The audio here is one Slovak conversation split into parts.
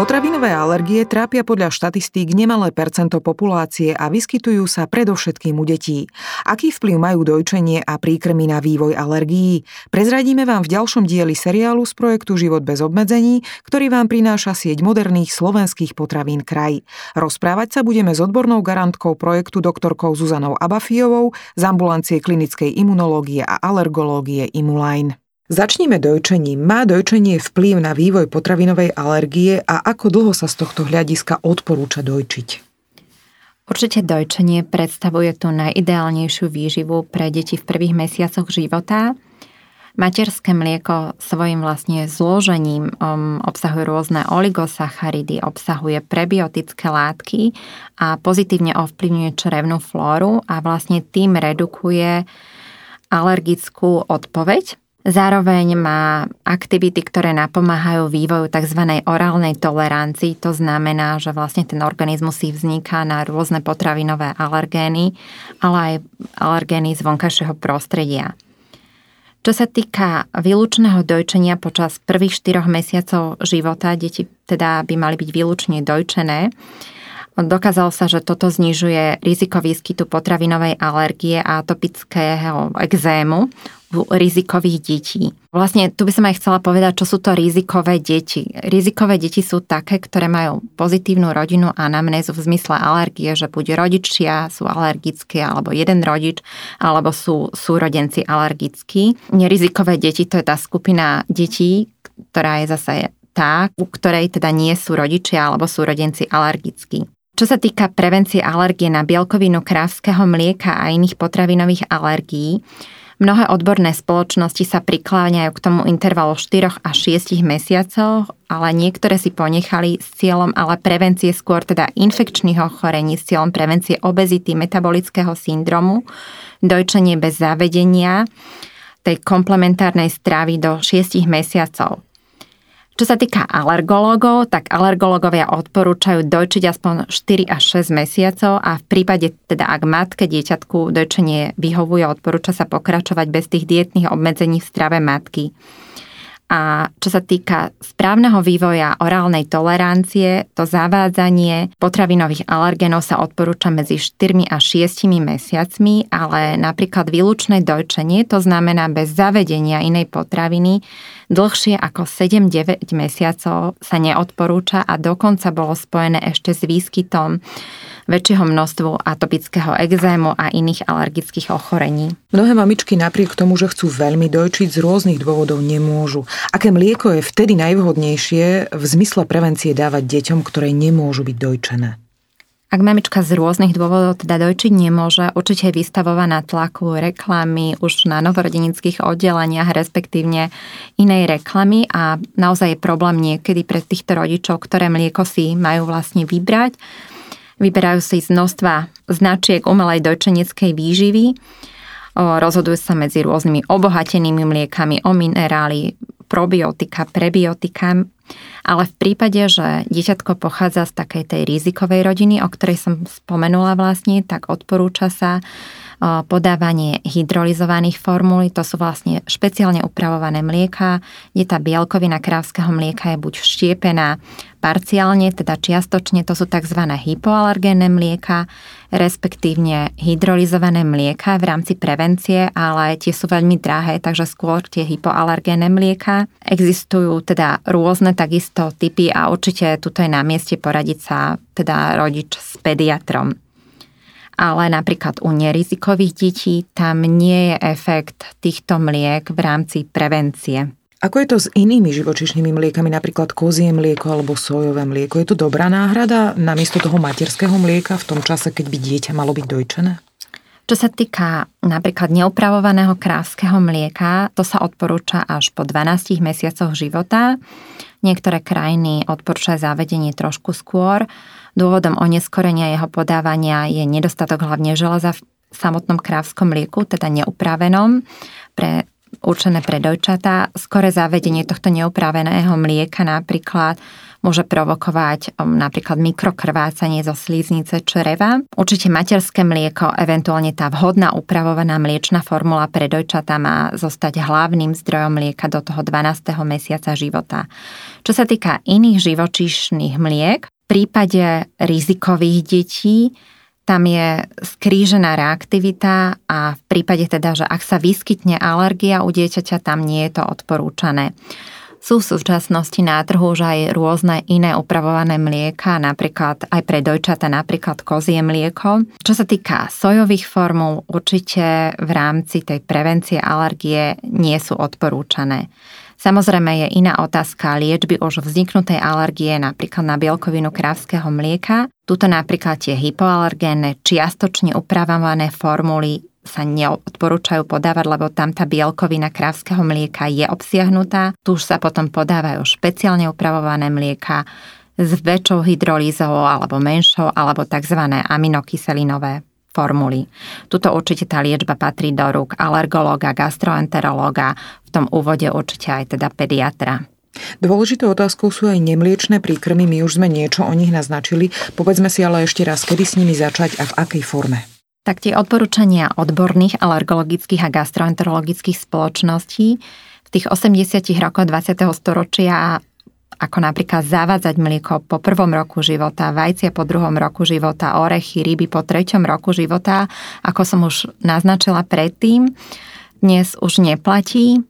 Potravinové alergie trápia podľa štatistík nemalé percento populácie a vyskytujú sa predovšetkým u detí. Aký vplyv majú dojčenie a príkrmy na vývoj alergií? Prezradíme vám v ďalšom dieli seriálu z projektu Život bez obmedzení, ktorý vám prináša sieť moderných slovenských potravín kraj. Rozprávať sa budeme s odbornou garantkou projektu doktorkou Zuzanou Abafijovou z ambulancie klinickej imunológie a alergológie Imuline. Začníme dojčením. Má dojčenie vplyv na vývoj potravinovej alergie a ako dlho sa z tohto hľadiska odporúča dojčiť? Určite dojčenie predstavuje tú najideálnejšiu výživu pre deti v prvých mesiacoch života. Materské mlieko svojim vlastne zložením um, obsahuje rôzne oligosacharidy, obsahuje prebiotické látky a pozitívne ovplyvňuje črevnú flóru a vlastne tým redukuje alergickú odpoveď Zároveň má aktivity, ktoré napomáhajú vývoju tzv. orálnej tolerancii. To znamená, že vlastne ten organizmus si vzniká na rôzne potravinové alergény, ale aj alergény z vonkajšieho prostredia. Čo sa týka výlučného dojčenia počas prvých 4 mesiacov života, deti teda by mali byť výlučne dojčené, Dokázalo sa, že toto znižuje riziko výskytu potravinovej alergie a atopického exému u rizikových detí. Vlastne tu by som aj chcela povedať, čo sú to rizikové deti. Rizikové deti sú také, ktoré majú pozitívnu rodinu anamnézu v zmysle alergie, že buď rodičia sú alergickí, alebo jeden rodič, alebo sú súrodenci alergickí. Nerizikové deti to je tá skupina detí, ktorá je zase tá, u ktorej teda nie sú rodičia alebo súrodenci alergickí. Čo sa týka prevencie alergie na bielkovinu krávského mlieka a iných potravinových alergií, Mnohé odborné spoločnosti sa prikláňajú k tomu intervalu 4 až 6 mesiacov, ale niektoré si ponechali s cieľom ale prevencie skôr teda infekčných ochorení s cieľom prevencie obezity, metabolického syndromu, dojčenie bez zavedenia tej komplementárnej stravy do 6 mesiacov. Čo sa týka alergológov, tak alergológovia odporúčajú dojčiť aspoň 4 až 6 mesiacov a v prípade, teda ak matke dieťatku dojčenie vyhovuje, odporúča sa pokračovať bez tých dietných obmedzení v strave matky. A čo sa týka správneho vývoja orálnej tolerancie, to zavádzanie potravinových alergenov sa odporúča medzi 4 a 6 mesiacmi, ale napríklad výlučné dojčenie, to znamená bez zavedenia inej potraviny, dlhšie ako 7-9 mesiacov sa neodporúča a dokonca bolo spojené ešte s výskytom väčšieho množstvu atopického exému a iných alergických ochorení. Mnohé mamičky napriek tomu, že chcú veľmi dojčiť, z rôznych dôvodov nemôžu. Aké mlieko je vtedy najvhodnejšie v zmysle prevencie dávať deťom, ktoré nemôžu byť dojčené? Ak mamička z rôznych dôvodov teda dojčiť nemôže, určite je vystavovaná tlaku reklamy už na novorodenických oddeleniach, respektívne inej reklamy. A naozaj je problém niekedy pre týchto rodičov, ktoré mlieko si majú vlastne vybrať. Vyberajú si z množstva značiek umelej dojčeneckej výživy, rozhodujú sa medzi rôznymi obohatenými mliekami o minerály, probiotika, prebiotika, ale v prípade, že dieťatko pochádza z takej tej rizikovej rodiny, o ktorej som spomenula vlastne, tak odporúča sa podávanie hydrolizovaných formúl, to sú vlastne špeciálne upravované mlieka, kde tá bielkovina krávskeho mlieka je buď štiepená parciálne, teda čiastočne, to sú tzv. hypoalergénne mlieka, respektívne hydrolizované mlieka v rámci prevencie, ale tie sú veľmi drahé, takže skôr tie hypoalergénne mlieka. Existujú teda rôzne takisto typy a určite tuto je na mieste poradiť sa teda rodič s pediatrom ale napríklad u nerizikových detí tam nie je efekt týchto mliek v rámci prevencie. Ako je to s inými živočišnými mliekami, napríklad kozie mlieko alebo sojové mlieko? Je to dobrá náhrada namiesto toho materského mlieka v tom čase, keď by dieťa malo byť dojčené? Čo sa týka napríklad neupravovaného krávskeho mlieka, to sa odporúča až po 12 mesiacoch života. Niektoré krajiny odporúčajú zavedenie trošku skôr. Dôvodom oneskorenia jeho podávania je nedostatok hlavne železa v samotnom krávskom mlieku, teda neupravenom. Pre určené pre dojčatá. Skore zavedenie tohto neupraveného mlieka napríklad môže provokovať um, napríklad mikrokrvácanie zo slíznice čreva. Určite materské mlieko, eventuálne tá vhodná upravovaná mliečna formula pre dojčatá má zostať hlavným zdrojom mlieka do toho 12. mesiaca života. Čo sa týka iných živočíšnych mliek, v prípade rizikových detí tam je skrížená reaktivita a v prípade teda, že ak sa vyskytne alergia u dieťaťa, tam nie je to odporúčané. Sú v súčasnosti na trhu už aj rôzne iné upravované mlieka, napríklad aj pre dojčata, napríklad kozie mlieko. Čo sa týka sojových formul, určite v rámci tej prevencie alergie nie sú odporúčané. Samozrejme je iná otázka liečby už vzniknutej alergie napríklad na bielkovinu krávského mlieka. Tuto napríklad tie hypoalergénne, čiastočne upravované formuly sa neodporúčajú podávať, lebo tam tá bielkovina krávskeho mlieka je obsiahnutá. Tu už sa potom podávajú špeciálne upravované mlieka s väčšou hydrolízou alebo menšou, alebo tzv. aminokyselinové formuly. Tuto určite tá liečba patrí do rúk alergológa, gastroenterológa, v tom úvode určite aj teda pediatra. Dôležitou otázkou sú aj nemliečné príkrmy, my už sme niečo o nich naznačili. Povedzme si ale ešte raz, kedy s nimi začať a v akej forme. Tak tie odporúčania odborných alergologických a gastroenterologických spoločností v tých 80 rokoch 20. storočia ako napríklad zavádzať mlieko po prvom roku života, vajcia po druhom roku života, orechy, ryby po treťom roku života, ako som už naznačila predtým, dnes už neplatí.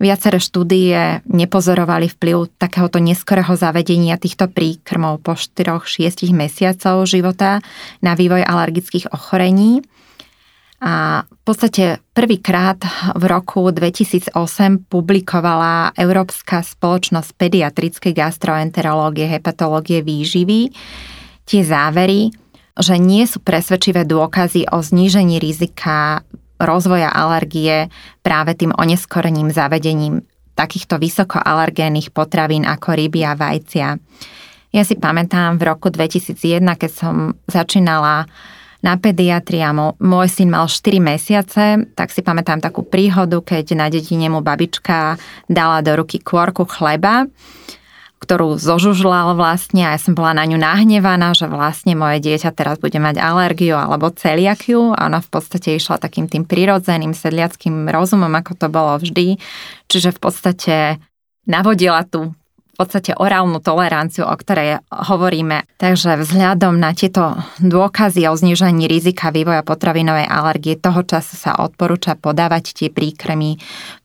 Viaceré štúdie nepozorovali vplyv takéhoto neskorého zavedenia týchto príkrmov po 4-6 mesiacov života na vývoj alergických ochorení. A v podstate prvýkrát v roku 2008 publikovala Európska spoločnosť pediatrickej gastroenterológie, hepatológie výživy tie závery, že nie sú presvedčivé dôkazy o znížení rizika rozvoja alergie práve tým oneskorením zavedením takýchto vysokoalergénnych potravín ako ryby a vajcia. Ja si pamätám v roku 2001, keď som začínala na pediatria. Môj syn mal 4 mesiace, tak si pamätám takú príhodu, keď na dedine mu babička dala do ruky kôrku chleba ktorú zožužlal vlastne a ja som bola na ňu nahnevaná, že vlastne moje dieťa teraz bude mať alergiu alebo celiakiu a ona v podstate išla takým tým prirodzeným sedliackým rozumom, ako to bolo vždy. Čiže v podstate navodila tú podstate orálnu toleranciu, o ktorej hovoríme. Takže vzhľadom na tieto dôkazy o znižení rizika vývoja potravinovej alergie, toho času sa odporúča podávať tie príkrmy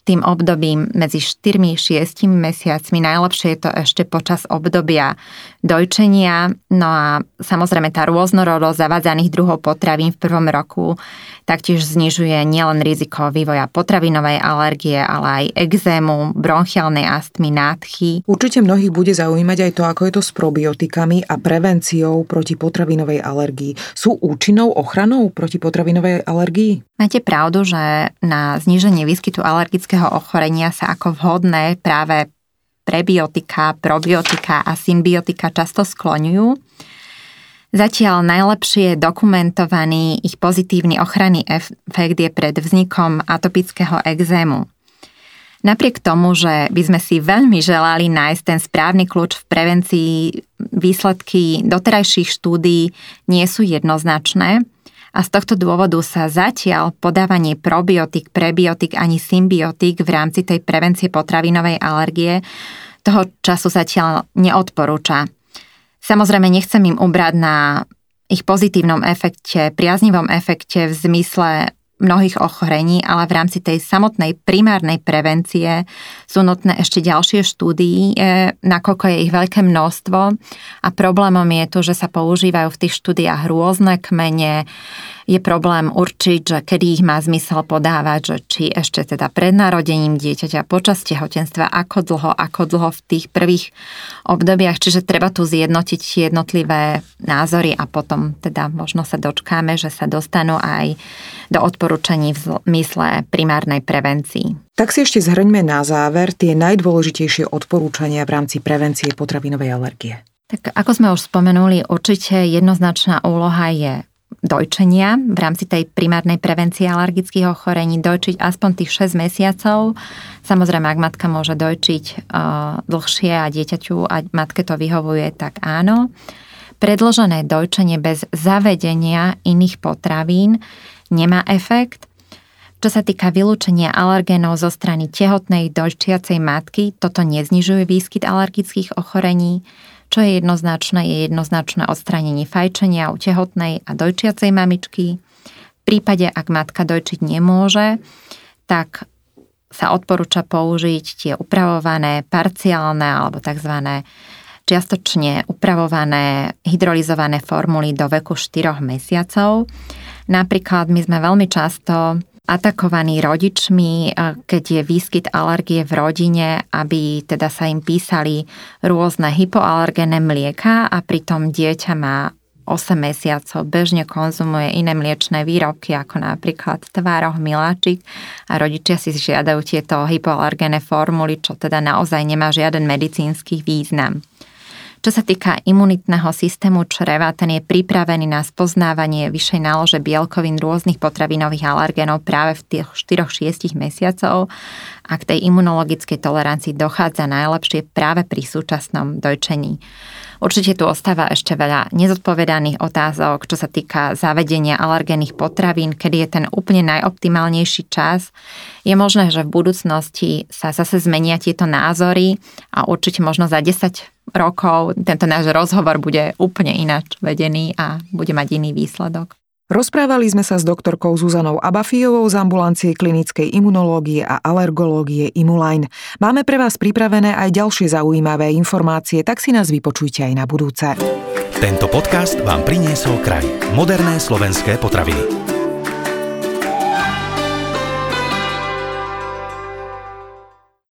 tým obdobím medzi 4-6 mesiacmi. Najlepšie je to ešte počas obdobia dojčenia. No a samozrejme tá rôznorodosť zavádzaných druhov potravín v prvom roku taktiež znižuje nielen riziko vývoja potravinovej alergie, ale aj exému, bronchiálnej astmy, nádchy. Určite mnohých bude zaujímať aj to, ako je to s probiotikami a prevenciou proti potravinovej alergii. Sú účinnou ochranou proti potravinovej alergii? Máte pravdu, že na zníženie výskytu alergického ochorenia sa ako vhodné práve prebiotika, probiotika a symbiotika často skloňujú. Zatiaľ najlepšie dokumentovaný ich pozitívny ochranný efekt je pred vznikom atopického exému. Napriek tomu, že by sme si veľmi želali nájsť ten správny kľúč v prevencii, výsledky doterajších štúdí nie sú jednoznačné a z tohto dôvodu sa zatiaľ podávanie probiotik, prebiotik ani symbiotik v rámci tej prevencie potravinovej alergie toho času zatiaľ neodporúča. Samozrejme nechcem im ubrať na ich pozitívnom efekte, priaznivom efekte v zmysle mnohých ochorení, ale v rámci tej samotnej primárnej prevencie sú nutné ešte ďalšie štúdie, nakoľko je ich veľké množstvo. A problémom je to, že sa používajú v tých štúdiách rôzne kmene, je problém určiť, že kedy ich má zmysel podávať, že či ešte teda pred narodením dieťaťa, počas tehotenstva, ako dlho, ako dlho v tých prvých obdobiach, čiže treba tu zjednotiť jednotlivé názory a potom teda možno sa dočkáme, že sa dostanú aj do odporúčaní v mysle primárnej prevencii. Tak si ešte zhrňme na záver tie najdôležitejšie odporúčania v rámci prevencie potravinovej alergie. Tak ako sme už spomenuli, určite jednoznačná úloha je dojčenia v rámci tej primárnej prevencie alergických ochorení dojčiť aspoň tých 6 mesiacov. Samozrejme, ak matka môže dojčiť dlhšie a dieťaťu a matke to vyhovuje, tak áno. Predložené dojčenie bez zavedenia iných potravín nemá efekt. Čo sa týka vylúčenia alergénov zo strany tehotnej dojčiacej matky, toto neznižuje výskyt alergických ochorení. Čo je jednoznačné, je jednoznačné odstránenie fajčenia u tehotnej a dojčiacej mamičky. V prípade, ak matka dojčiť nemôže, tak sa odporúča použiť tie upravované parciálne alebo tzv. čiastočne upravované hydrolizované formuly do veku 4 mesiacov. Napríklad my sme veľmi často atakovaní rodičmi, keď je výskyt alergie v rodine, aby teda sa im písali rôzne hypoalergené mlieka a pritom dieťa má 8 mesiacov bežne konzumuje iné mliečné výrobky, ako napríklad tvároch, miláčik a rodičia si žiadajú tieto hypoalergené formuly, čo teda naozaj nemá žiaden medicínsky význam. Čo sa týka imunitného systému čreva, ten je pripravený na spoznávanie vyššej nálože bielkovín rôznych potravinových alergénov práve v tých 4-6 mesiacov a k tej imunologickej tolerancii dochádza najlepšie práve pri súčasnom dojčení. Určite tu ostáva ešte veľa nezodpovedaných otázok, čo sa týka zavedenia alergénnych potravín, kedy je ten úplne najoptimálnejší čas. Je možné, že v budúcnosti sa zase zmenia tieto názory a určite možno za 10 rokov tento náš rozhovor bude úplne ináč vedený a bude mať iný výsledok. Rozprávali sme sa s doktorkou Zuzanou Abafijovou z ambulancie klinickej imunológie a alergológie Imuline. Máme pre vás pripravené aj ďalšie zaujímavé informácie, tak si nás vypočujte aj na budúce. Tento podcast vám priniesol kraj. Moderné slovenské potraviny.